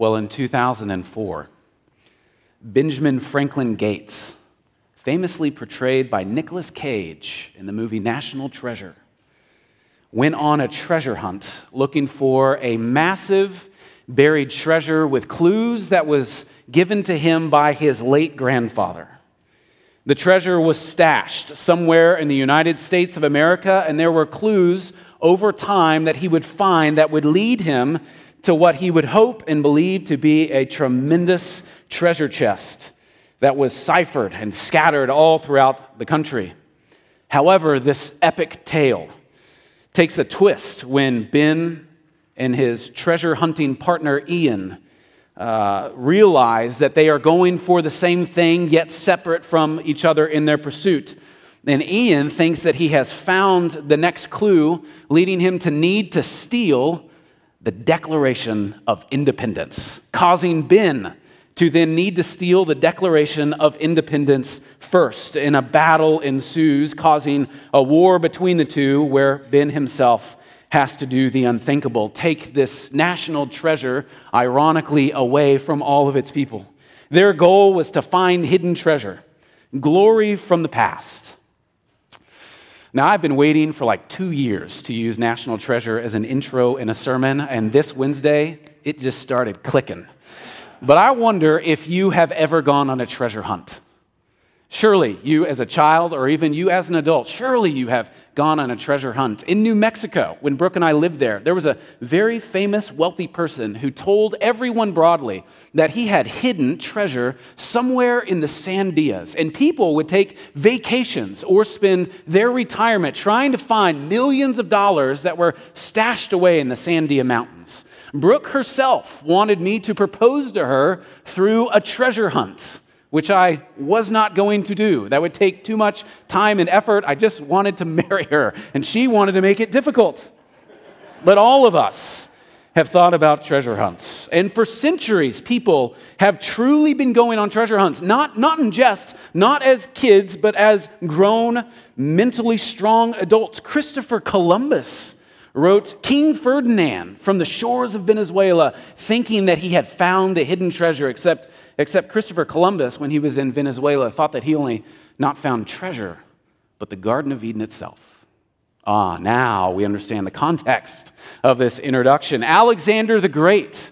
Well, in 2004, Benjamin Franklin Gates, famously portrayed by Nicolas Cage in the movie National Treasure, went on a treasure hunt looking for a massive buried treasure with clues that was given to him by his late grandfather. The treasure was stashed somewhere in the United States of America, and there were clues over time that he would find that would lead him to what he would hope and believe to be a tremendous treasure chest that was ciphered and scattered all throughout the country. However, this epic tale takes a twist when Ben and his treasure hunting partner Ian uh, realize that they are going for the same thing, yet separate from each other in their pursuit. And Ian thinks that he has found the next clue, leading him to need to steal the Declaration of Independence, causing Ben to then need to steal the Declaration of Independence first. And a battle ensues, causing a war between the two, where Ben himself has to do the unthinkable take this national treasure, ironically, away from all of its people. Their goal was to find hidden treasure, glory from the past. Now, I've been waiting for like two years to use National Treasure as an intro in a sermon, and this Wednesday, it just started clicking. But I wonder if you have ever gone on a treasure hunt. Surely, you as a child, or even you as an adult, surely you have gone on a treasure hunt. In New Mexico, when Brooke and I lived there, there was a very famous wealthy person who told everyone broadly that he had hidden treasure somewhere in the Sandias. And people would take vacations or spend their retirement trying to find millions of dollars that were stashed away in the Sandia Mountains. Brooke herself wanted me to propose to her through a treasure hunt which I was not going to do. That would take too much time and effort. I just wanted to marry her, and she wanted to make it difficult. But all of us have thought about treasure hunts. And for centuries, people have truly been going on treasure hunts, not, not in jest, not as kids, but as grown, mentally strong adults. Christopher Columbus wrote King Ferdinand from the shores of Venezuela, thinking that he had found the hidden treasure, except Except Christopher Columbus, when he was in Venezuela, thought that he only not found treasure, but the Garden of Eden itself. Ah, now we understand the context of this introduction. Alexander the Great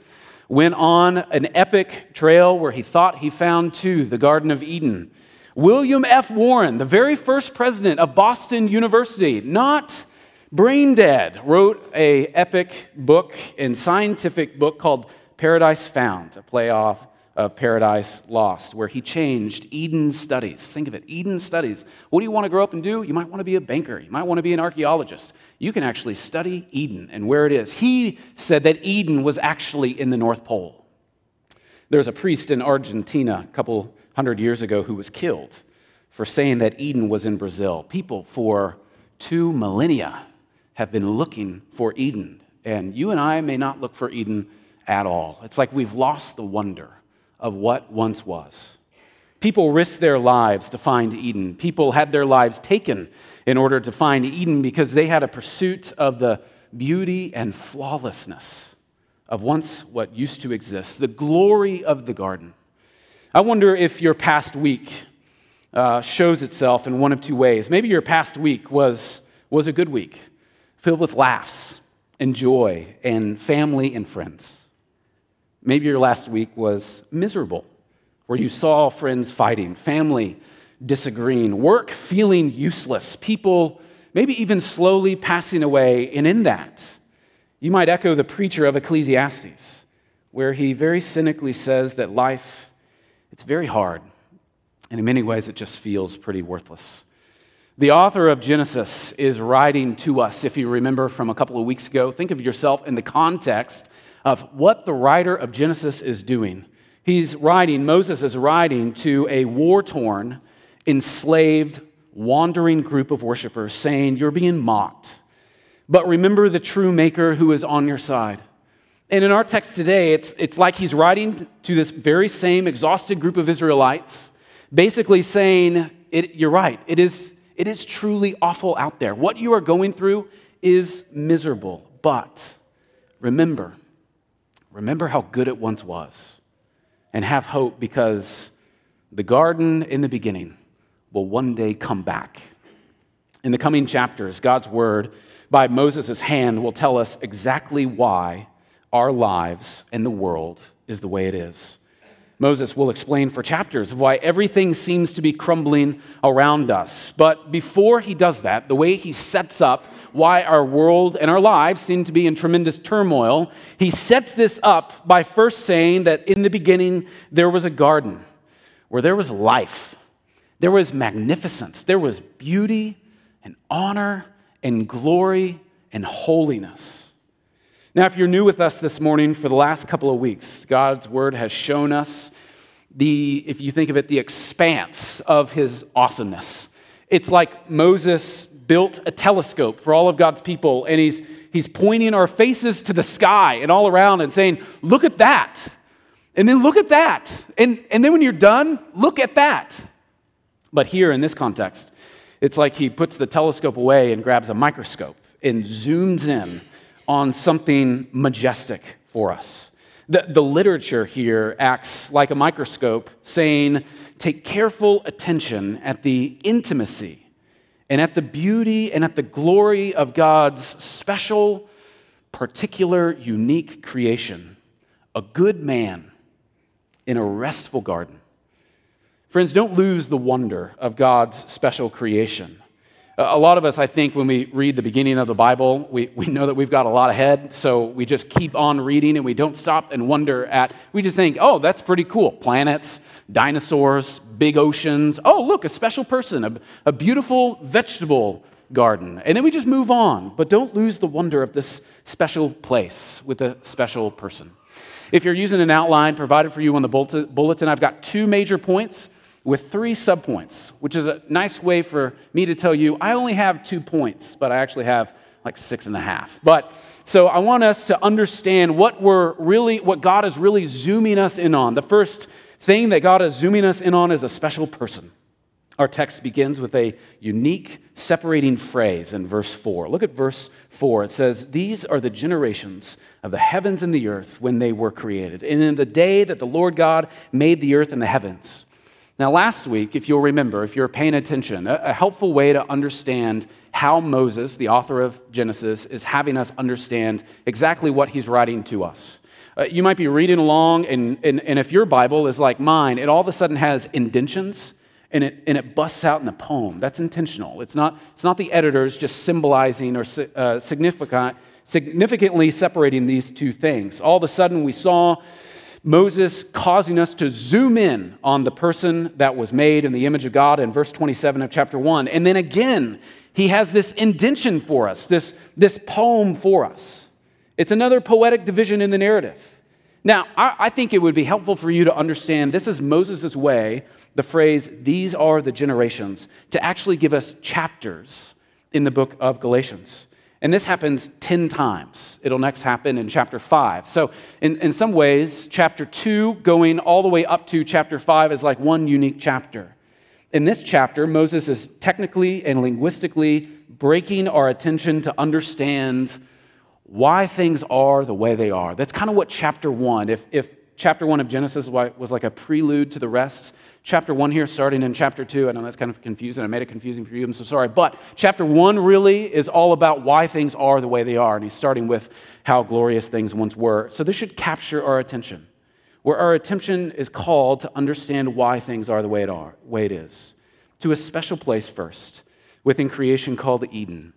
went on an epic trail where he thought he found too the Garden of Eden. William F. Warren, the very first president of Boston University, not brain dead, wrote a epic book and scientific book called Paradise Found, a play off of Paradise Lost, where he changed Eden studies. Think of it Eden studies. What do you want to grow up and do? You might want to be a banker, you might want to be an archaeologist. You can actually study Eden and where it is. He said that Eden was actually in the North Pole. There's a priest in Argentina a couple hundred years ago who was killed for saying that Eden was in Brazil. People for two millennia have been looking for Eden, and you and I may not look for Eden at all. It's like we've lost the wonder of what once was. People risked their lives to find Eden. People had their lives taken in order to find Eden because they had a pursuit of the beauty and flawlessness of once what used to exist, the glory of the garden. I wonder if your past week uh, shows itself in one of two ways. Maybe your past week was, was a good week, filled with laughs and joy and family and friends. Maybe your last week was miserable, where you saw friends fighting, family disagreeing, work feeling useless, people maybe even slowly passing away. And in that, you might echo the preacher of Ecclesiastes, where he very cynically says that life, it's very hard. And in many ways, it just feels pretty worthless. The author of Genesis is writing to us, if you remember from a couple of weeks ago. Think of yourself in the context of what the writer of Genesis is doing. He's writing, Moses is writing to a war torn, enslaved, wandering group of worshipers, saying, You're being mocked. But remember the true maker who is on your side. And in our text today, it's, it's like he's writing to this very same exhausted group of Israelites, basically saying, You're right, it is, it is truly awful out there. What you are going through is miserable. But remember, remember how good it once was and have hope because the garden in the beginning will one day come back. In the coming chapters, God's word by Moses' hand will tell us exactly why our lives and the world is the way it is. Moses will explain for chapters of why everything seems to be crumbling around us. But before he does that, the way he sets up why our world and our lives seem to be in tremendous turmoil, he sets this up by first saying that in the beginning there was a garden where there was life, there was magnificence, there was beauty and honor and glory and holiness. Now, if you're new with us this morning for the last couple of weeks, God's word has shown us the, if you think of it, the expanse of his awesomeness. It's like Moses built a telescope for all of God's people, and he's, he's pointing our faces to the sky and all around and saying, Look at that. And then look at that. And, and then when you're done, look at that. But here in this context, it's like he puts the telescope away and grabs a microscope and zooms in on something majestic for us. The, the literature here acts like a microscope, saying, take careful attention at the intimacy and at the beauty and at the glory of God's special, particular, unique creation a good man in a restful garden. Friends, don't lose the wonder of God's special creation. A lot of us, I think, when we read the beginning of the Bible, we, we know that we've got a lot ahead, so we just keep on reading and we don't stop and wonder at, we just think, oh, that's pretty cool. Planets, dinosaurs, big oceans. Oh, look, a special person, a, a beautiful vegetable garden. And then we just move on, but don't lose the wonder of this special place with a special person. If you're using an outline provided for you on the bulletin, I've got two major points with three subpoints, which is a nice way for me to tell you I only have two points, but I actually have like six and a half. But so I want us to understand what we're really, what God is really zooming us in on. The first thing that God is zooming us in on is a special person. Our text begins with a unique separating phrase in verse 4. Look at verse 4. It says, These are the generations of the heavens and the earth when they were created, and in the day that the Lord God made the earth and the heavens. Now, last week, if you'll remember, if you're paying attention, a, helpful way to understand how Moses, the author of Genesis, is having us understand exactly what he's writing to us. Uh, you might be reading along, and, and, and if your Bible is like mine, it all of a sudden has indentions and it, and it busts out in a poem. That's intentional. It's not, it's not the editors just symbolizing or uh, significant, significantly separating these two things. All of a sudden, we saw Moses causing us to zoom in on the person that was made in the image of God in verse 27 of chapter 1. And then again, he has this indention for us, this, this poem for us. It's another poetic division in the narrative. Now, I, I think it would be helpful for you to understand this is Moses' way, the phrase, these are the generations, to actually give us chapters in the book of Galatians. And this happens 10 times. It'll next happen in chapter 5. So, in, in some ways, chapter 2 going all the way up to chapter 5 is like one unique chapter. In this chapter, Moses is technically and linguistically breaking our attention to understand why things are the way they are. That's kind of what chapter 1, if, if chapter 1 of Genesis was like a prelude to the rest, chapter 1 here, starting in chapter 2. I know that's kind of confusing. I made it confusing for you. I'm so sorry. But chapter 1 really is all about why things are the way they are. And he's starting with how glorious things once were. So this should capture our attention, where our attention is called to understand why things are the way it, are, way it is, to a special place first within creation called Eden.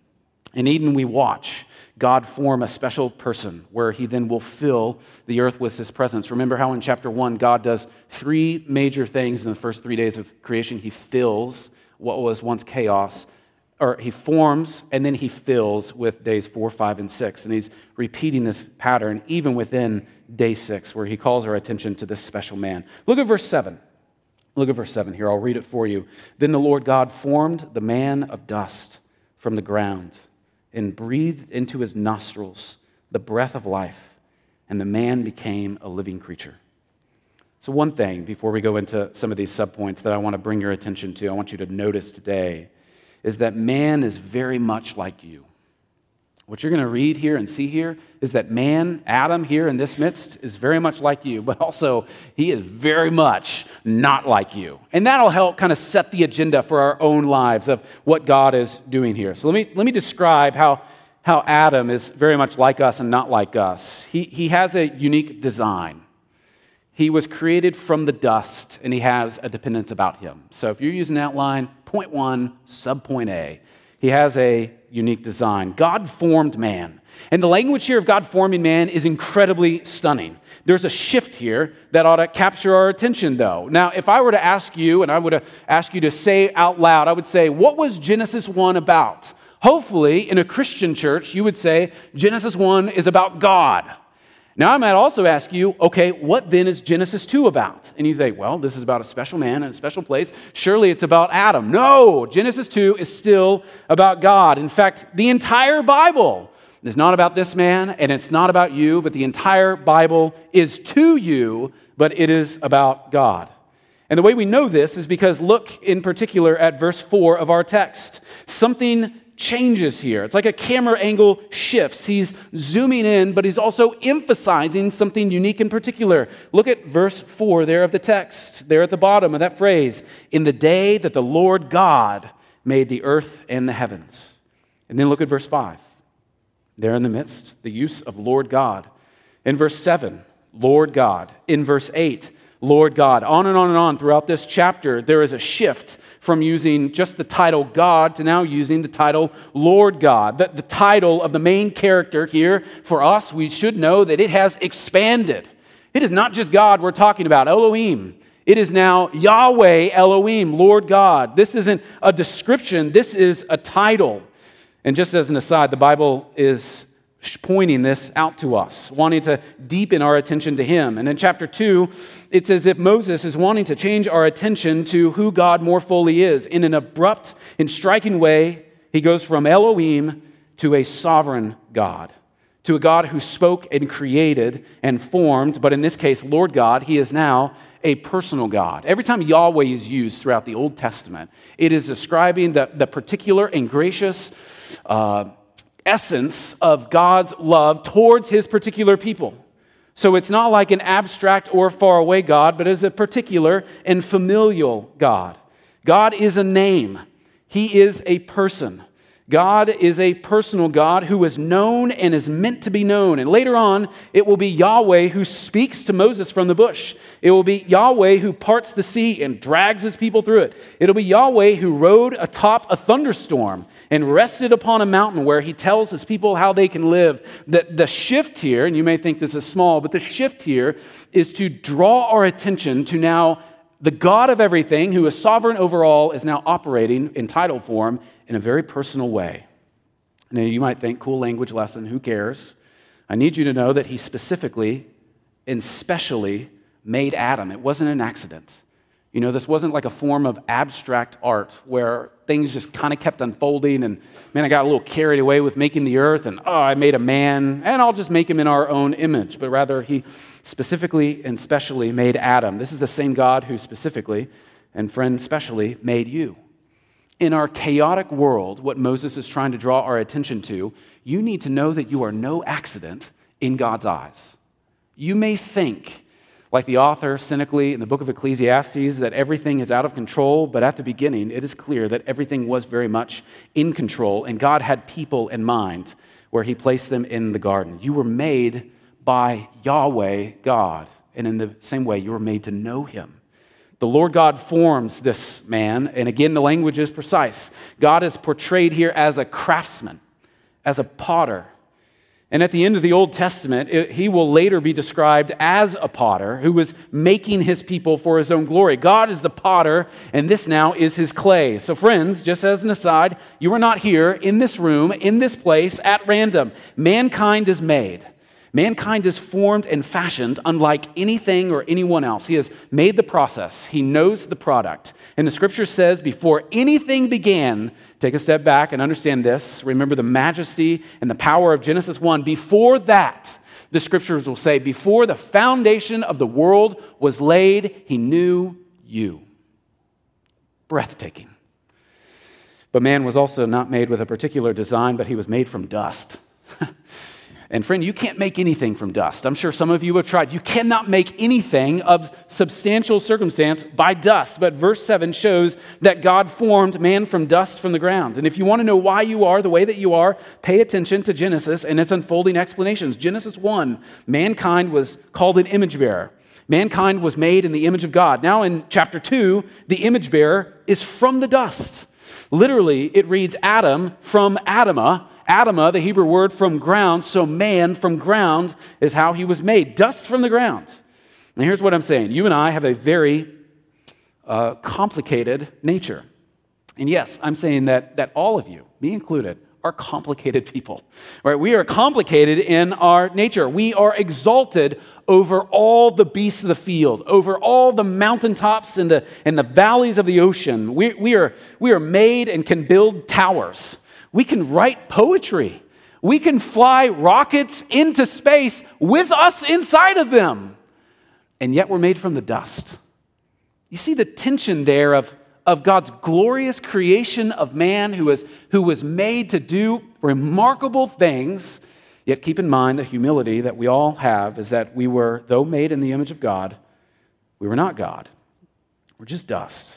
In Eden, we watch God form a special person where he then will fill the earth with his presence. Remember how in chapter 1, God does three major things in the first three days of creation. He fills what was once chaos, or he forms and then he fills with days 4, 5, and 6. And he's repeating this pattern even within day 6, where he calls our attention to this special man. Look at verse 7. Look at verse 7 here. I'll read it for you. Then the Lord God formed the man of dust from the ground and breathed into his nostrils the breath of life, and the man became a living creature. So, one thing before we go into some of these subpoints that I want to bring your attention to, I want you to notice today, is that man is very much like you. What you're going to read here and see here is that man, Adam, here in this midst, is very much like you, but also he is very much not like you. And that'll help kind of set the agenda for our own lives of what God is doing here. So let me, let me describe how, how Adam is very much like us and not like us. He, he has a unique design. He was created from the dust, and he has a dependence about him. So if you're using outline, point one, sub point A, he has a unique design. God formed man. And the language here of God forming man is incredibly stunning. There's a shift here that ought to capture our attention, though. Now, if I were to ask you, and I would ask you to say out loud, I would say, what was Genesis 1 about? Hopefully, in a Christian church, you would say Genesis 1 is about God. Now, I might also ask you, okay, what then is Genesis 2 about? And you think, well, this is about a special man in a special place. Surely it's about Adam. No, Genesis 2 is still about God. In fact, the entire Bible is not about this man and it's not about you, but the entire Bible is to you, but it is about God. And the way we know this is because look in particular at verse 4 of our text. Something changes here. It's like a camera angle shifts. He's zooming in, but he's also emphasizing something unique in particular. Look at verse 4 there of the text, there at the bottom of that phrase In the day that the Lord God made the earth and the heavens. And then look at verse 5. There in the midst, the use of Lord God. In verse 7, Lord God. In verse 8, Lord God. On and on and on throughout this chapter, there is a shift from using just the title God to now using the title Lord God. The, the title of the main character here for us, we should know that it has expanded. It is not just God we're talking about, Elohim. It is now Yahweh Elohim, Lord God. This isn't a description, this is a title. And just as an aside, the Bible is pointing this out to us, wanting to deepen our attention to Him. And in chapter 2, it's as if Moses is wanting to change our attention to who God more fully is. In an abrupt and striking way, he goes from Elohim to a sovereign God, to a God who spoke and created and formed, but in this case, Lord God, he is now a personal God. Every time Yahweh is used throughout the Old Testament, it is describing the, the particular and gracious. Uh, essence of God's love towards his particular people. So it's not like an abstract or faraway God, but is a particular and familial God. God is a name, He is a person. God is a personal God who is known and is meant to be known. And later on, it will be Yahweh who speaks to Moses from the bush. It will be Yahweh who parts the sea and drags his people through it. It'll be Yahweh who rode atop a thunderstorm and rested upon a mountain where he tells his people how they can live. The, the shift here, and you may think this is small, but the shift here is to draw our attention to now the God of everything, who is sovereign over all, is now operating in title form in a very personal way. Now, you might think, cool language lesson, who cares? I need you to know that he specifically and specially made Adam. It wasn't an accident. You know, this wasn't like a form of abstract art where things just kind of kept unfolding and man, I got a little carried away with making the earth and oh, I made a man and I'll just make him in our own image. But rather, he specifically and specially made Adam. This is the same God who specifically and friend specially made you. In our chaotic world, what Moses is trying to draw our attention to, you need to know that you are no accident in God's eyes. You may think like the author cynically in the book of Ecclesiastes, that everything is out of control, but at the beginning, it is clear that everything was very much in control, and God had people in mind where He placed them in the garden. You were made by Yahweh God, and in the same way, you were made to know Him. The Lord God forms this man, and again, the language is precise. God is portrayed here as a craftsman, as a potter and at the end of the Old Testament, it, he will later be described as a potter who was making his people for his own glory. God is the potter, and this now is his clay. So, friends, just as an aside, you are not here in this room, in this place, at random. Mankind is made. Mankind is formed and fashioned unlike anything or anyone else. He has made the process, He knows the product. And the scripture says, before anything began, take a step back and understand this. Remember the majesty and the power of Genesis 1. Before that, the scriptures will say, before the foundation of the world was laid, He knew you. Breathtaking. But man was also not made with a particular design, but he was made from dust. And friend, you can't make anything from dust. I'm sure some of you have tried. You cannot make anything of substantial circumstance by dust. But verse 7 shows that God formed man from dust from the ground. And if you want to know why you are the way that you are, pay attention to Genesis and its unfolding explanations. Genesis 1, mankind was called an image bearer. Mankind was made in the image of God. Now in chapter 2, the image bearer is from the dust. Literally, it reads Adam from Adamah, Adamah, the Hebrew word from ground, so man from ground is how he was made, dust from the ground. And here's what I'm saying you and I have a very uh, complicated nature. And yes, I'm saying that, that all of you, me included, are complicated people. Right? We are complicated in our nature. We are exalted over all the beasts of the field, over all the mountaintops and the, and the valleys of the ocean. We, we, are, we are made and can build towers. We can write poetry. We can fly rockets into space with us inside of them. And yet we're made from the dust. You see the tension there of, of God's glorious creation of man who was, who was made to do remarkable things. Yet keep in mind the humility that we all have is that we were, though made in the image of God, we were not God. We're just dust.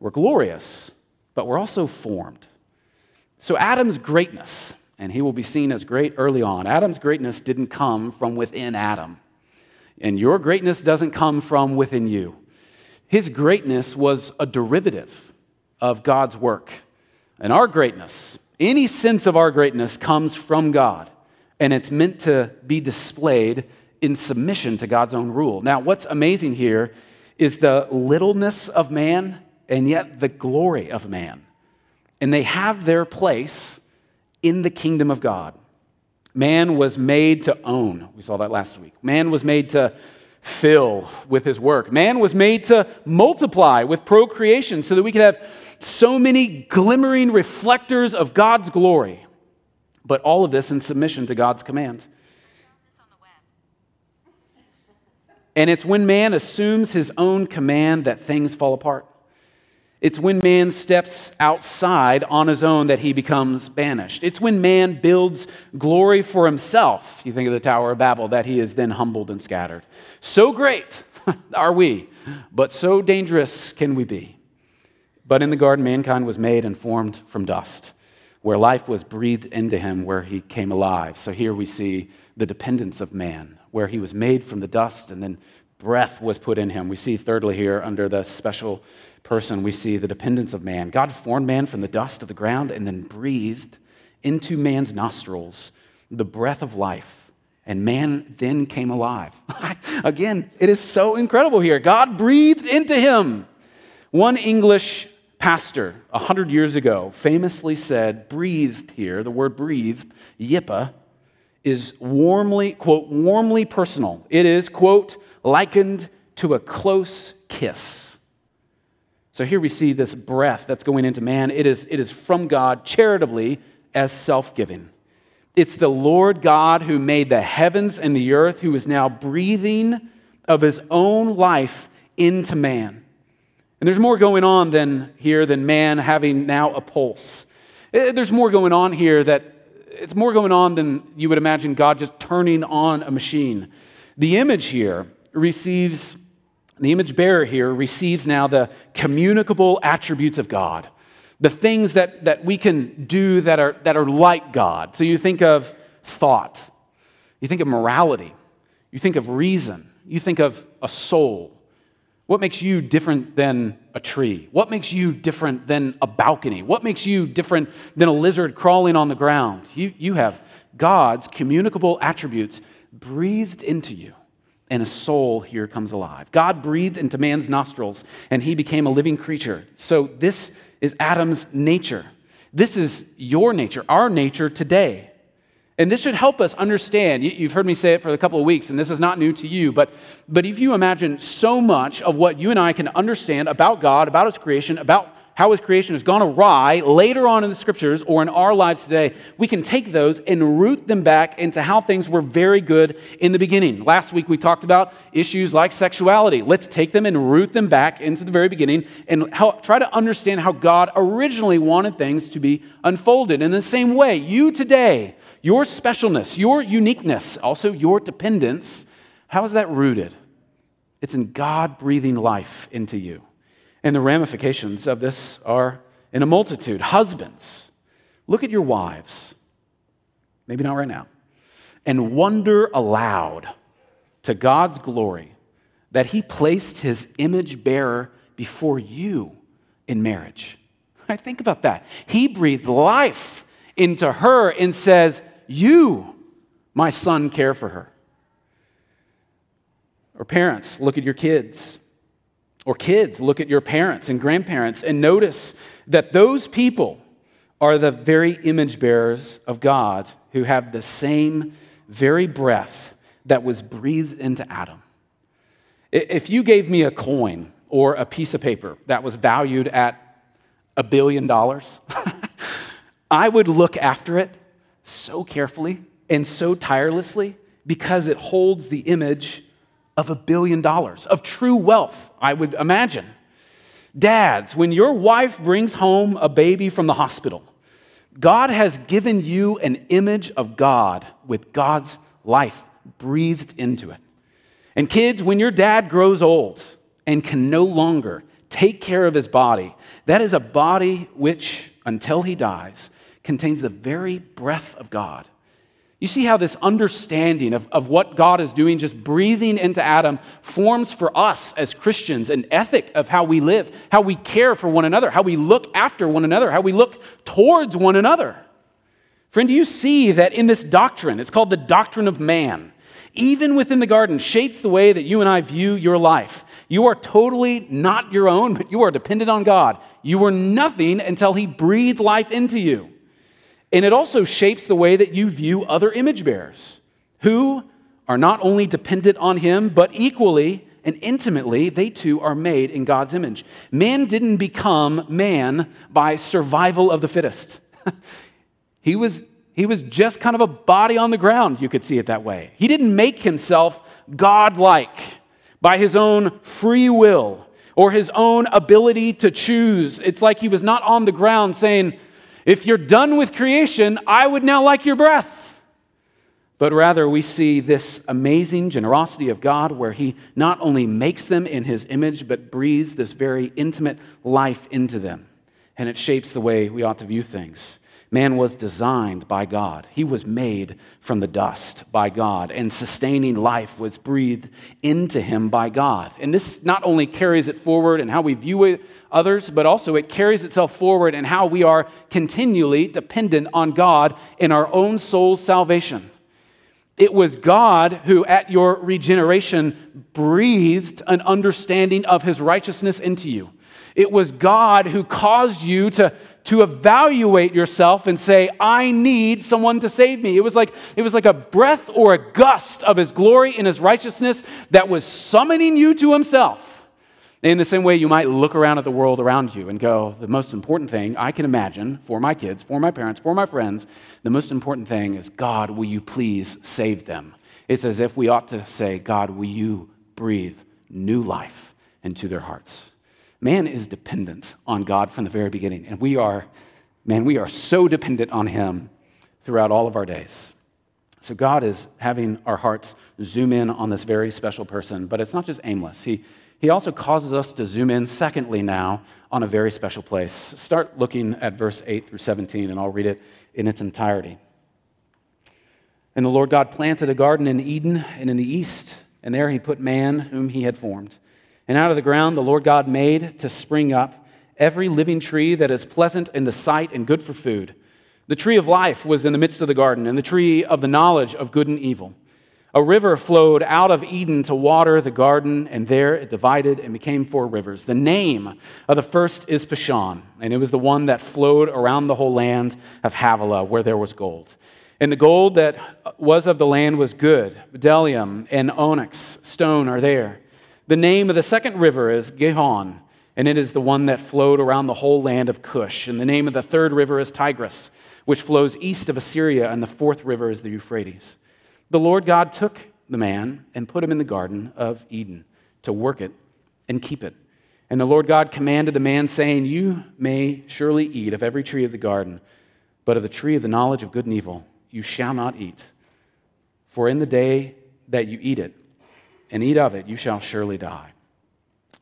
We're glorious, but we're also formed. So, Adam's greatness, and he will be seen as great early on, Adam's greatness didn't come from within Adam. And your greatness doesn't come from within you. His greatness was a derivative of God's work. And our greatness, any sense of our greatness, comes from God. And it's meant to be displayed in submission to God's own rule. Now, what's amazing here is the littleness of man and yet the glory of man and they have their place in the kingdom of God. Man was made to own. We saw that last week. Man was made to fill with his work. Man was made to multiply with procreation so that we could have so many glimmering reflectors of God's glory. But all of this in submission to God's command. And it's when man assumes his own command that things fall apart. It's when man steps outside on his own that he becomes banished. It's when man builds glory for himself. You think of the Tower of Babel, that he is then humbled and scattered. So great are we, but so dangerous can we be. But in the garden, mankind was made and formed from dust, where life was breathed into him, where he came alive. So here we see the dependence of man, where he was made from the dust and then breath was put in him. We see, thirdly, here under the special person, we see the dependence of man. God formed man from the dust of the ground and then breathed into man's nostrils the breath of life. And man then came alive. Again, it is so incredible here. God breathed into him. One English pastor a hundred years ago famously said, breathed here, the word breathed, yippa, is warmly, quote, warmly personal. It is, quote, likened to a close kiss. So here we see this breath that's going into man. It is, it is from God charitably as self giving. It's the Lord God who made the heavens and the earth, who is now breathing of his own life into man. And there's more going on than here than man having now a pulse. Eh, there's more going on here that it's more going on than you would imagine God just turning on a machine. The image here receives the image bearer here receives now the communicable attributes of God, the things that, that we can do that are, that are like God. So you think of thought, you think of morality, you think of reason, you think of a soul. What makes you different than a tree? What makes you different than a balcony? What makes you different than a lizard crawling on the ground? You, you have God's communicable attributes breathed into you and a soul here comes alive. God breathed into man's nostrils, and he became a living creature. So, this is Adam's nature. This is your nature, our nature today. And this should help us understand. You've heard me say it for a couple of weeks, and this is not new to you, but, but if you imagine so much of what you and I can understand about God, about His creation, about how his creation has gone awry later on in the scriptures or in our lives today, we can take those and root them back into how things were very good in the beginning. Last week we talked about issues like sexuality. Let's take them and root them back into the very beginning and help, try to understand how God originally wanted things to be unfolded. In the same way, you today, your specialness, your uniqueness, also your dependence, how is that rooted? It's in God breathing life into you. And the ramifications of this are in a multitude. Husbands, look at your wives, maybe not right now, and wonder aloud to God's glory that He placed His image bearer before you in marriage. I think about that. He breathed life into her and says, You, my son, care for her. Or parents, look at your kids. Or kids, look at your parents and grandparents and notice that those people are the very image bearers of God who have the same very breath that was breathed into Adam. If you gave me a coin or a piece of paper that was valued at a billion dollars, I would look after it so carefully and so tirelessly because it holds the image of a billion dollars, of true wealth, I would imagine. Dads, when your wife brings home a baby from the hospital, God has given you an image of God with God's life breathed into it. And kids, when your dad grows old and can no longer take care of his body, that is a body which, until he dies, contains the very breath of God. You see how this understanding of, of what God is doing, just breathing into Adam, forms for us as Christians an ethic of how we live, how we care for one another, how we look after one another, how we look towards one another. Friend, do you see that in this doctrine, it's called the doctrine of man, even within the garden, shapes the way that you and I view your life. You are totally not your own, but you are dependent on God. You were nothing until He breathed life into you. And it also shapes the way that you view other image bearers who are not only dependent on him, but equally and intimately, they too are made in God's image. Man didn't become man by survival of the fittest. he, was, he was just kind of a body on the ground, you could see it that way. He didn't make himself godlike by his own free will or his own ability to choose. It's like he was not on the ground saying, if you're done with creation, I would now like your breath. But rather, we see this amazing generosity of God where He not only makes them in His image, but breathes this very intimate life into them. And it shapes the way we ought to view things. Man was designed by God. He was made from the dust by God, and sustaining life was breathed into him by God. And this not only carries it forward in how we view others, but also it carries itself forward in how we are continually dependent on God in our own soul's salvation. It was God who, at your regeneration, breathed an understanding of his righteousness into you. It was God who caused you to, to evaluate yourself and say, I need someone to save me. It was, like, it was like a breath or a gust of his glory and his righteousness that was summoning you to himself. In the same way, you might look around at the world around you and go, the most important thing I can imagine for my kids, for my parents, for my friends, the most important thing is, God, will you please save them? It's as if we ought to say, God, will you breathe new life into their hearts? Man is dependent on God from the very beginning, and we are, man, we are so dependent on Him throughout all of our days. So God is having our hearts zoom in on this very special person, but it's not just aimless. He, he also causes us to zoom in, secondly, now on a very special place. Start looking at verse 8 through 17, and I'll read it in its entirety. And the Lord God planted a garden in Eden and in the east, and there he put man whom he had formed. And out of the ground the Lord God made to spring up every living tree that is pleasant in the sight and good for food. The tree of life was in the midst of the garden, and the tree of the knowledge of good and evil. A river flowed out of Eden to water the garden, and there it divided and became four rivers. The name of the first is Pishon, and it was the one that flowed around the whole land of Havilah, where there was gold. And the gold that was of the land was good. Bdellium and onyx stone are there. The name of the second river is Gihon, and it is the one that flowed around the whole land of Cush. And the name of the third river is Tigris, which flows east of Assyria, and the fourth river is the Euphrates. The Lord God took the man and put him in the garden of Eden to work it and keep it. And the Lord God commanded the man, saying, You may surely eat of every tree of the garden, but of the tree of the knowledge of good and evil you shall not eat. For in the day that you eat it and eat of it, you shall surely die.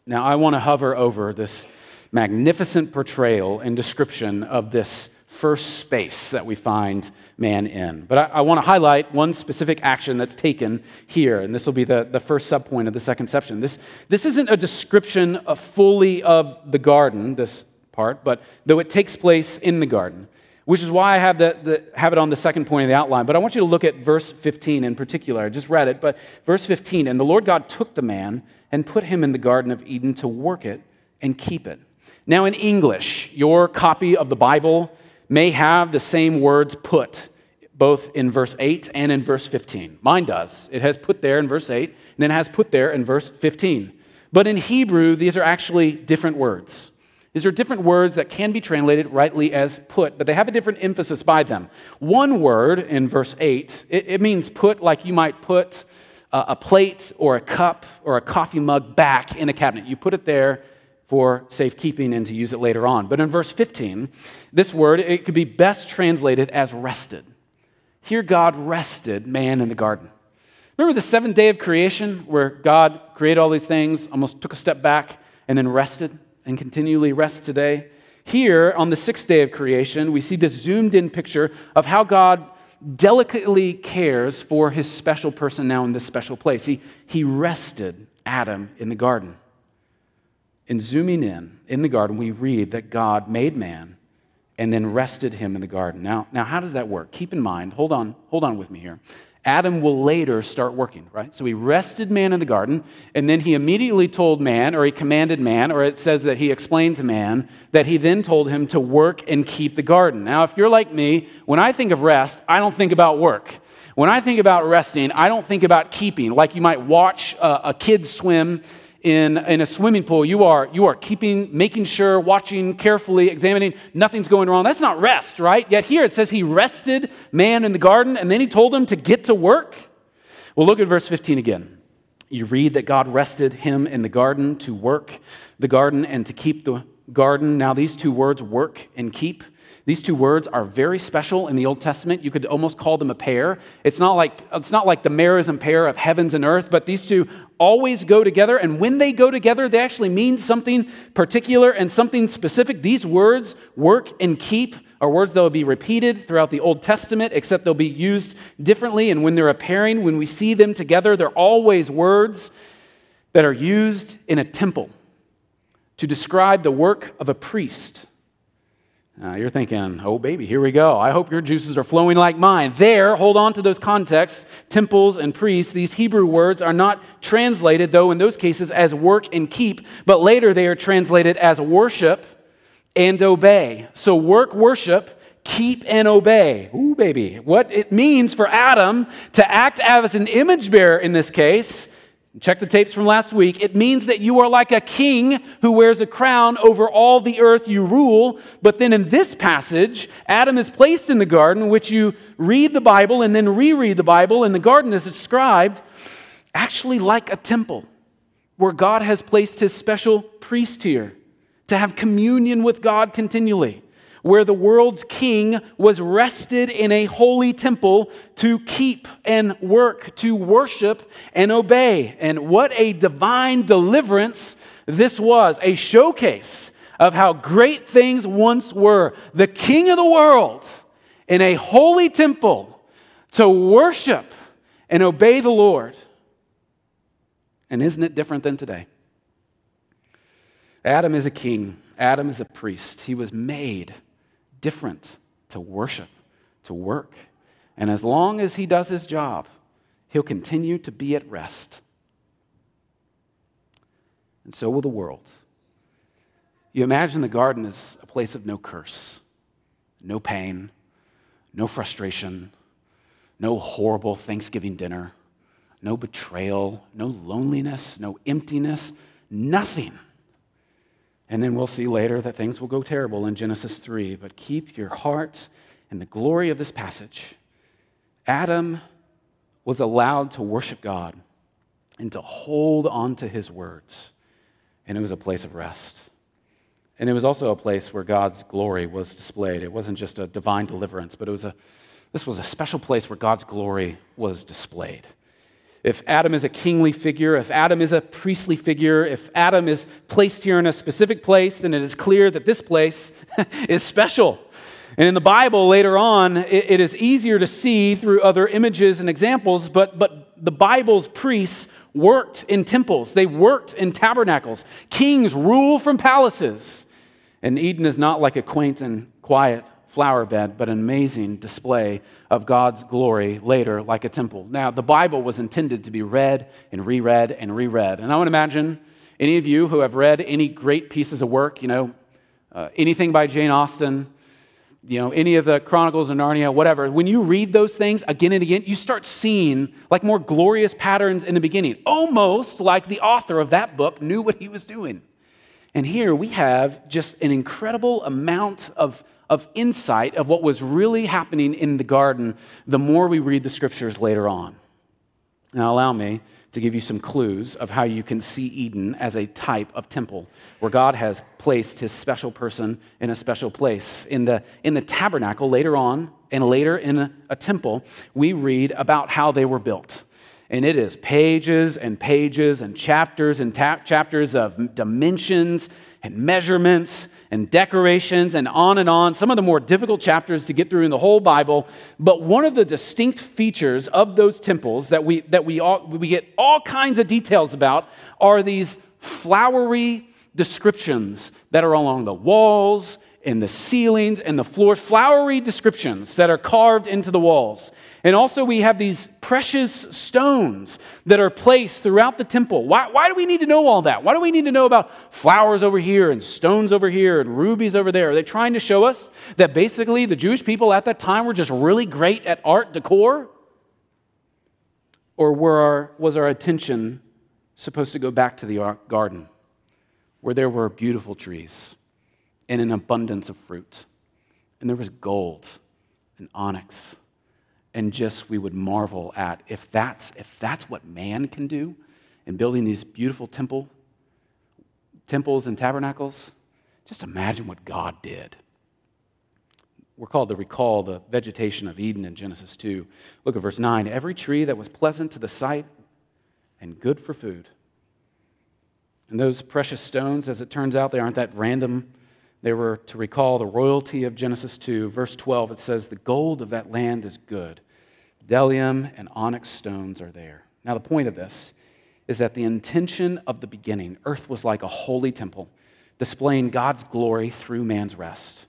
Now, I want to hover over this magnificent portrayal and description of this first space that we find man in. But I, I want to highlight one specific action that's taken here, and this will be the, the first subpoint of the second section. This, this isn't a description of fully of the garden, this part, but though it takes place in the garden, which is why I have, the, the, have it on the second point of the outline. But I want you to look at verse 15 in particular. I just read it, but verse 15 And the Lord God took the man and put him in the Garden of Eden to work it and keep it. Now, in English, your copy of the Bible may have the same words put both in verse 8 and in verse 15. Mine does. It has put there in verse 8 and then it has put there in verse 15. But in Hebrew, these are actually different words. These are different words that can be translated rightly as put, but they have a different emphasis by them. One word in verse 8, it, it means put like you might put a, a plate or a cup or a coffee mug back in a cabinet. You put it there for safekeeping and to use it later on. But in verse 15, this word, it could be best translated as rested. Here, God rested man in the garden. Remember the seventh day of creation where God created all these things, almost took a step back, and then rested and continually rests today? Here, on the sixth day of creation, we see this zoomed in picture of how God delicately cares for his special person now in this special place. He, he rested Adam in the garden. In zooming in, in the garden, we read that God made man and then rested him in the garden. Now, now how does that work? Keep in mind, hold on, hold on with me here. Adam will later start working, right? So he rested man in the garden, and then he immediately told man, or he commanded man, or it says that he explained to man, that he then told him to work and keep the garden. Now, if you're like me, when I think of rest, I don't think about work. When I think about resting, I don't think about keeping. Like you might watch a, a kid swim in, in a swimming pool, you are, you are keeping, making sure, watching carefully, examining, nothing's going wrong. That's not rest, right? Yet here it says he rested man in the garden and then he told him to get to work. Well, look at verse 15 again. You read that God rested him in the garden to work the garden and to keep the garden. Now, these two words, work and keep, these two words are very special in the Old Testament. You could almost call them a pair. It's not like, it's not like the merism pair of heavens and earth, but these two always go together. And when they go together, they actually mean something particular and something specific. These words, work and keep, are words that will be repeated throughout the Old Testament, except they'll be used differently. And when they're a pairing, when we see them together, they're always words that are used in a temple to describe the work of a priest uh, you're thinking, oh, baby, here we go. I hope your juices are flowing like mine. There, hold on to those contexts, temples and priests. These Hebrew words are not translated, though, in those cases, as work and keep, but later they are translated as worship and obey. So, work, worship, keep, and obey. Ooh, baby. What it means for Adam to act as an image bearer in this case Check the tapes from last week. It means that you are like a king who wears a crown over all the earth you rule. But then in this passage, Adam is placed in the garden, which you read the Bible and then reread the Bible, and the garden is described actually like a temple where God has placed his special priest here to have communion with God continually where the world's king was rested in a holy temple to keep and work, to worship and obey. And what a divine deliverance this was a showcase of how great things once were. The king of the world in a holy temple to worship and obey the Lord. And isn't it different than today? Adam is a king. Adam is a priest. He was made different to worship, to work. And as long as he does his job, he'll continue to be at rest. And so will the world. You imagine the garden as a place of no curse, no pain, no frustration, no horrible Thanksgiving dinner, no betrayal, no loneliness, no emptiness, nothing. And then we'll see later that things will go terrible in Genesis 3. But keep your heart in the glory of this passage. Adam was allowed to worship God and to hold on to his words. And it was a place of rest. And it was also a place where God's glory was displayed. It wasn't just a divine deliverance, but it was a, This was a special place where God's glory was displayed. If Adam is a kingly figure, if Adam is a priestly figure, if Adam is placed here in a specific place, then it is clear that this place is special. And in the Bible later on, it, it is easier to see through other images and examples, but, but the Bible's priests worked in temples, they worked in tabernacles. Kings rule from palaces. And Eden is not like a quaint and quiet flower bed, but an amazing display of God's glory later, like a temple. Now, the Bible was intended to be read and reread and reread. And I would imagine any of you who have read any great pieces of work, you know, uh, anything by Jane Austen, you know, any of the Chronicles of Narnia, whatever, when you read those things again and again, you start seeing like more glorious patterns in the beginning, almost like the author of that book knew what he was doing. And here we have just an incredible amount of of insight of what was really happening in the garden the more we read the scriptures later on. Now, allow me to give you some clues of how you can see Eden as a type of temple where God has placed his special person in a special place. In the, in the tabernacle, later on, and later in a, a temple, we read about how they were built. And it is pages and pages and chapters and ta- chapters of dimensions and measurements and decorations and on and on, some of the more difficult chapters to get through in the whole Bible. But one of the distinct features of those temples that we, that we, all, we get all kinds of details about are these flowery descriptions that are along the walls and the ceilings and the floors, flowery descriptions that are carved into the walls. And also, we have these precious stones that are placed throughout the temple. Why, why do we need to know all that? Why do we need to know about flowers over here and stones over here and rubies over there? Are they trying to show us that basically the Jewish people at that time were just really great at art decor? Or our, was our attention supposed to go back to the garden where there were beautiful trees and an abundance of fruit? And there was gold and onyx and just we would marvel at if that's if that's what man can do in building these beautiful temple temples and tabernacles just imagine what god did. We're called to recall the vegetation of eden in genesis 2 look at verse 9 every tree that was pleasant to the sight and good for food. And those precious stones as it turns out they aren't that random they were to recall the royalty of Genesis 2. Verse 12, it says, The gold of that land is good. Bdellium and onyx stones are there. Now, the point of this is that the intention of the beginning, earth was like a holy temple, displaying God's glory through man's rest.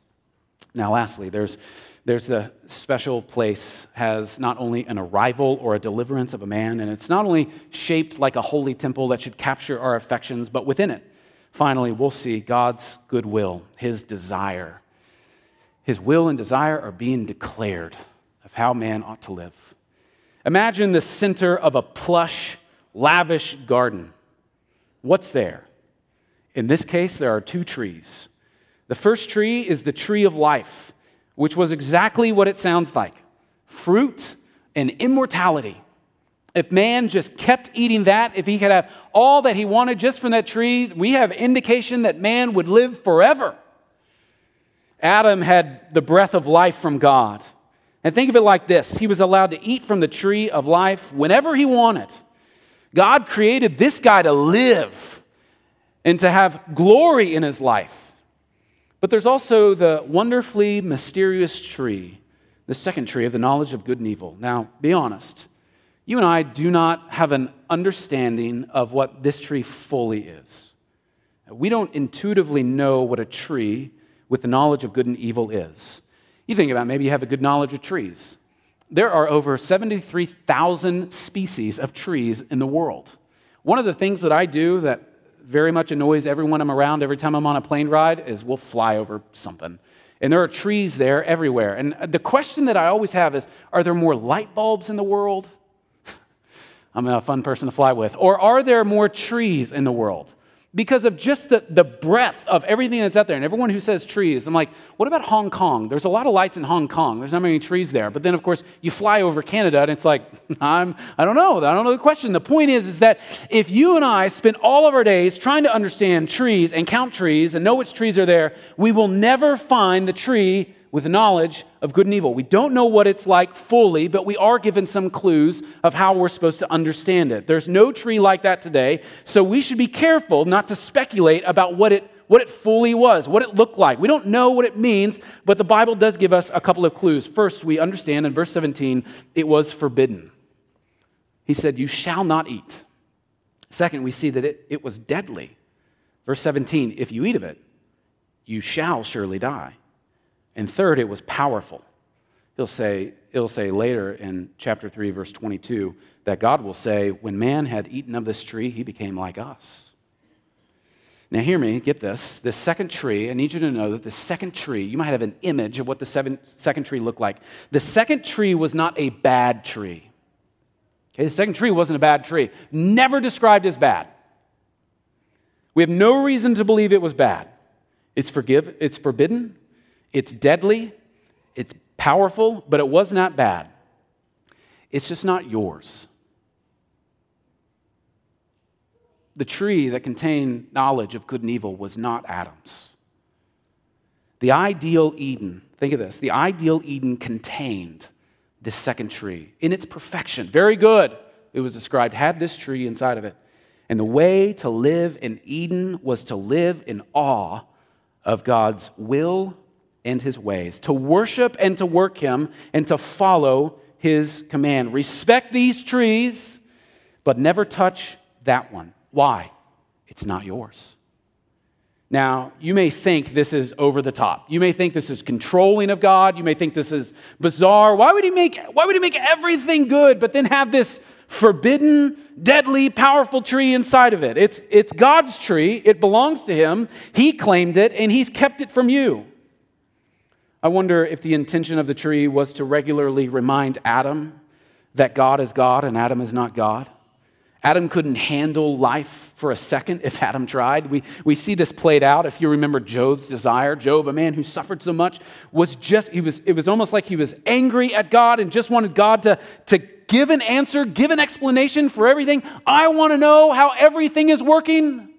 Now, lastly, there's, there's the special place has not only an arrival or a deliverance of a man, and it's not only shaped like a holy temple that should capture our affections, but within it finally, we'll see God's goodwill, his desire. His will and desire are being declared of how man ought to live. Imagine the center of a plush, lavish garden. What's there? In this case, there are two trees. The first tree is the tree of life, which was exactly what it sounds like fruit and immortality. If man just kept eating that, if he could have all that he wanted just from that tree, we have indication that man would live forever. Adam had the breath of life from God. And think of it like this He was allowed to eat from the tree of life whenever he wanted. God created this guy to live and to have glory in his life. But there's also the wonderfully mysterious tree, the second tree of the knowledge of good and evil. Now, be honest. You and I do not have an understanding of what this tree fully is. We don't intuitively know what a tree with the knowledge of good and evil is. You think about it, maybe you have a good knowledge of trees. There are over 73,000 species of trees in the world. One of the things that I do that very much annoys everyone I'm around every time I'm on a plane ride is we'll fly over something. And there are trees there everywhere. And the question that I always have is are there more light bulbs in the world? I'm a fun person to fly with. Or are there more trees in the world? Because of just the, the breadth of everything that's out there. And everyone who says trees, I'm like, what about Hong Kong? There's a lot of lights in Hong Kong. There's not many trees there. But then, of course, you fly over Canada and it's like, I'm, I don't know. I don't know the question. The point is, is that if you and I spend all of our days trying to understand trees and count trees and know which trees are there, we will never find the tree with knowledge of good and evil. We don't know what it's like fully, but we are given some clues of how we're supposed to understand it. There's no tree like that today, so we should be careful not to speculate about what it what it fully was, what it looked like. We don't know what it means, but the Bible does give us a couple of clues. First, we understand in verse 17, it was forbidden. He said, You shall not eat. Second, we see that it, it was deadly. Verse 17, if you eat of it, you shall surely die. And third, it was powerful. He'll say, he'll say later in chapter 3, verse 22, that God will say, When man had eaten of this tree, he became like us. Now, hear me, get this. This second tree, I need you to know that the second tree, you might have an image of what the seven, second tree looked like. The second tree was not a bad tree. Okay, the second tree wasn't a bad tree, never described as bad. We have no reason to believe it was bad. It's, forgive, it's forbidden, it's deadly, it's powerful, but it was not bad. It's just not yours. The tree that contained knowledge of good and evil was not Adam's. The ideal Eden, think of this, the ideal Eden contained this second tree in its perfection. Very good, it was described, had this tree inside of it. And the way to live in Eden was to live in awe of God's will and his ways, to worship and to work him, and to follow his command. Respect these trees, but never touch that one. Why? It's not yours. Now, you may think this is over the top. You may think this is controlling of God. You may think this is bizarre. Why would he make, why would he make everything good, but then have this forbidden, deadly, powerful tree inside of it? It's, it's God's tree. It belongs to him. He claimed it, and he's kept it from you. I wonder if the intention of the tree was to regularly remind Adam that God is God and Adam is not God. Adam couldn't handle life for a second if Adam tried. We, we see this played out. If you remember Job's desire, Job, a man who suffered so much, was just, he was, it was almost like he was angry at God and just wanted God to, to give an answer, give an explanation for everything. I want to know how everything is working.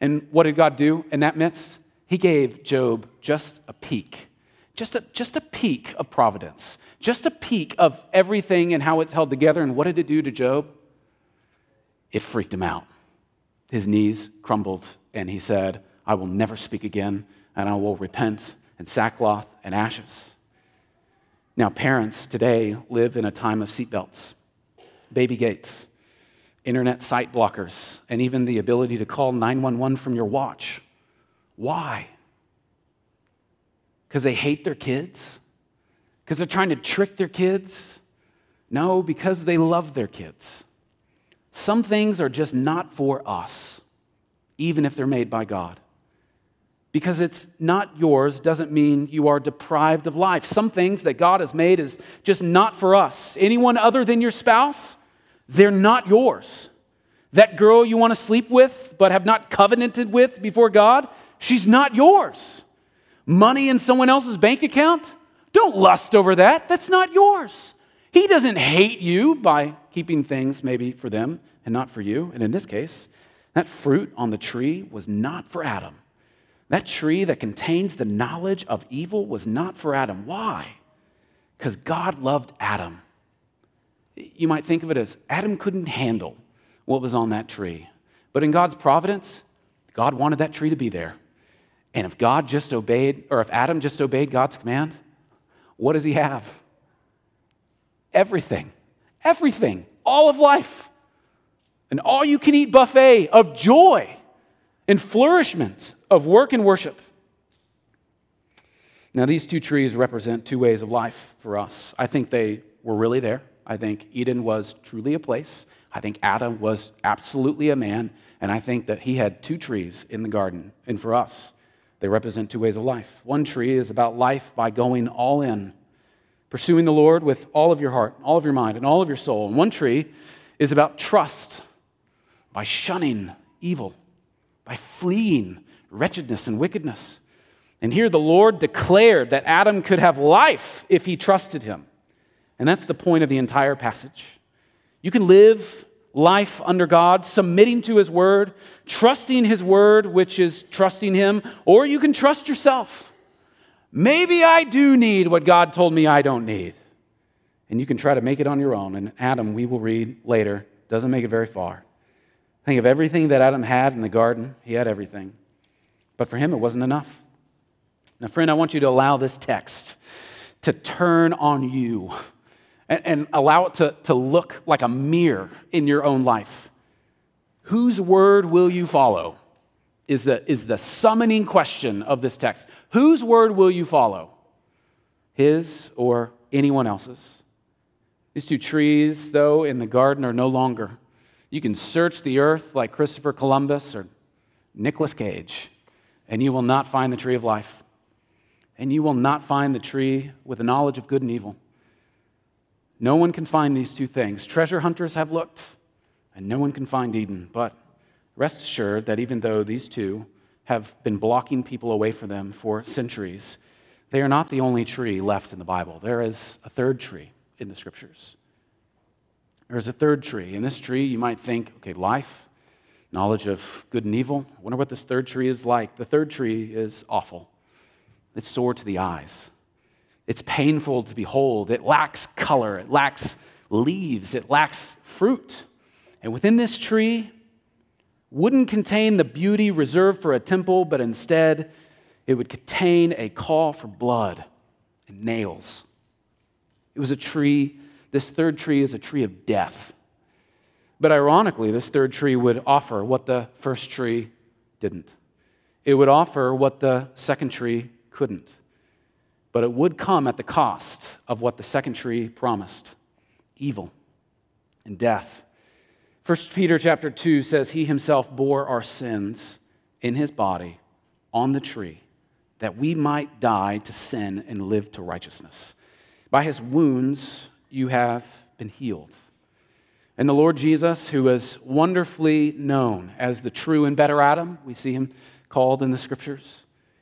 And what did God do in that midst? He gave Job just a peek just a, just a peek of providence, just a peek of everything and how it's held together. And what did it do to Job? It freaked him out. His knees crumbled, and he said, I will never speak again, and I will repent in sackcloth and ashes. Now, parents today live in a time of seatbelts, baby gates, internet site blockers, and even the ability to call 911 from your watch. Why? Because they hate their kids? Because they're trying to trick their kids? No, because they love their kids. Some things are just not for us, even if they're made by God. Because it's not yours doesn't mean you are deprived of life. Some things that God has made is just not for us. Anyone other than your spouse, they're not yours. That girl you want to sleep with but have not covenanted with before God, she's not yours money in someone else's bank account? Don't lust over that. That's not yours. He doesn't hate you by keeping things maybe for them and not for you. And in this case, that fruit on the tree was not for Adam. That tree that contains the knowledge of evil was not for Adam. Why? Because God loved Adam. You might think of it as Adam couldn't handle what was on that tree. But in God's providence, God wanted that tree to be there. And if God just obeyed, or if Adam just obeyed God's command, what does he have? Everything. Everything. All of life. An all you can eat buffet of joy and flourishment of work and worship. Now, these two trees represent two ways of life for us. I think they were really there. I think Eden was truly a place. I think Adam was absolutely a man. And I think that he had two trees in the garden. And for us, they represent two ways of life. One tree is about life by going all in, pursuing the Lord with all of your heart, all of your mind, and all of your soul. And one tree is about trust by shunning evil, by fleeing wretchedness and wickedness. And here the Lord declared that Adam could have life if he trusted him. And that's the point of the entire passage. You can live life under God, submitting to His Word, trusting His Word, which is trusting Him, or you can trust yourself. Maybe I do need what God told me I don't need. And you can try to make it on your own. And Adam, we will read later, doesn't make it very far. Think of everything that Adam had in the garden. He had everything. But for him, it wasn't enough. Now, friend, I want you to allow this text to turn on you and, and allow it to, to look like a mirror in your own life. Whose word will you follow? Is the, is the summoning question of this text. Whose word will you follow? His or anyone else's? These two trees, though, in the garden are no longer. You can search the earth like Christopher Columbus or Nicolas Cage, and you will not find the tree of life. And you will not find the tree with the knowledge of good and evil. No one can find these two things. Treasure hunters have looked, and no one can find Eden. But rest assured that even though these two have been blocking people away from them for centuries, they are not the only tree left in the Bible. There is a third tree in the scriptures. There's a third tree. In this tree, you might think, okay, life, knowledge of good and evil. I wonder what this third tree is like. The third tree is awful, it's sore to the eyes. It's painful to behold. It lacks color. It lacks leaves. It lacks fruit. And within this tree wouldn't contain the beauty reserved for a temple, but instead it would contain a call for blood and nails. It was a tree, this third tree is a tree of death. But ironically, this third tree would offer what the first tree didn't. It would offer what the second tree couldn't but it would come at the cost of what the second tree promised evil and death. 1 Peter chapter 2 says, He himself bore our sins in his body on the tree, that we might die to sin and live to righteousness. By his wounds you have been healed. And the Lord Jesus, who is wonderfully known as the true and better Adam, we see him called in the scriptures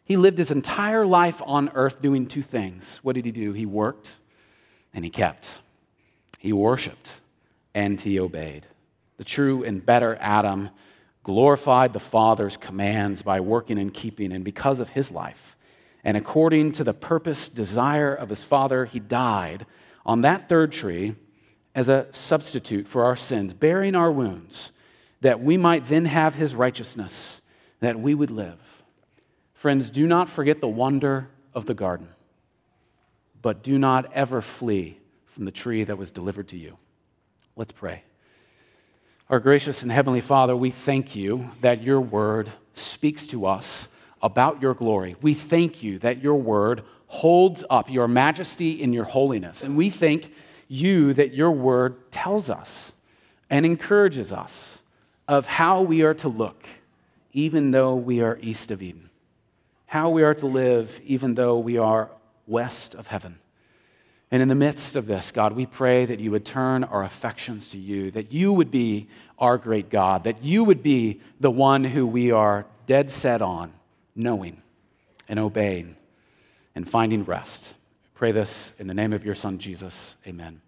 he lived his entire life on earth doing two things. What did he do? He worked and he kept. He worshiped and he obeyed. The true and better Adam glorified the Father's commands by working and keeping, and because of his life, and according to the purpose, desire of his Father, he died on that third tree as a substitute for our sins, bearing our wounds, that we might then have his righteousness, that we would live. Friends, do not forget the wonder of the garden, but do not ever flee from the tree that was delivered to you. Let's pray. Our gracious and heavenly Father, we thank you that your word speaks to us about your glory. We thank you that your word holds up your majesty in your holiness. And we thank you that your word tells us and encourages us of how we are to look, even though we are east of Eden how we are to live even though we are west of heaven. And in the midst of this, God, we pray that you would turn our affections to you, that you would be our great God, that you would be the one who we are dead set on knowing and obeying and finding rest. pray this in the name of your Son, Jesus. Amen.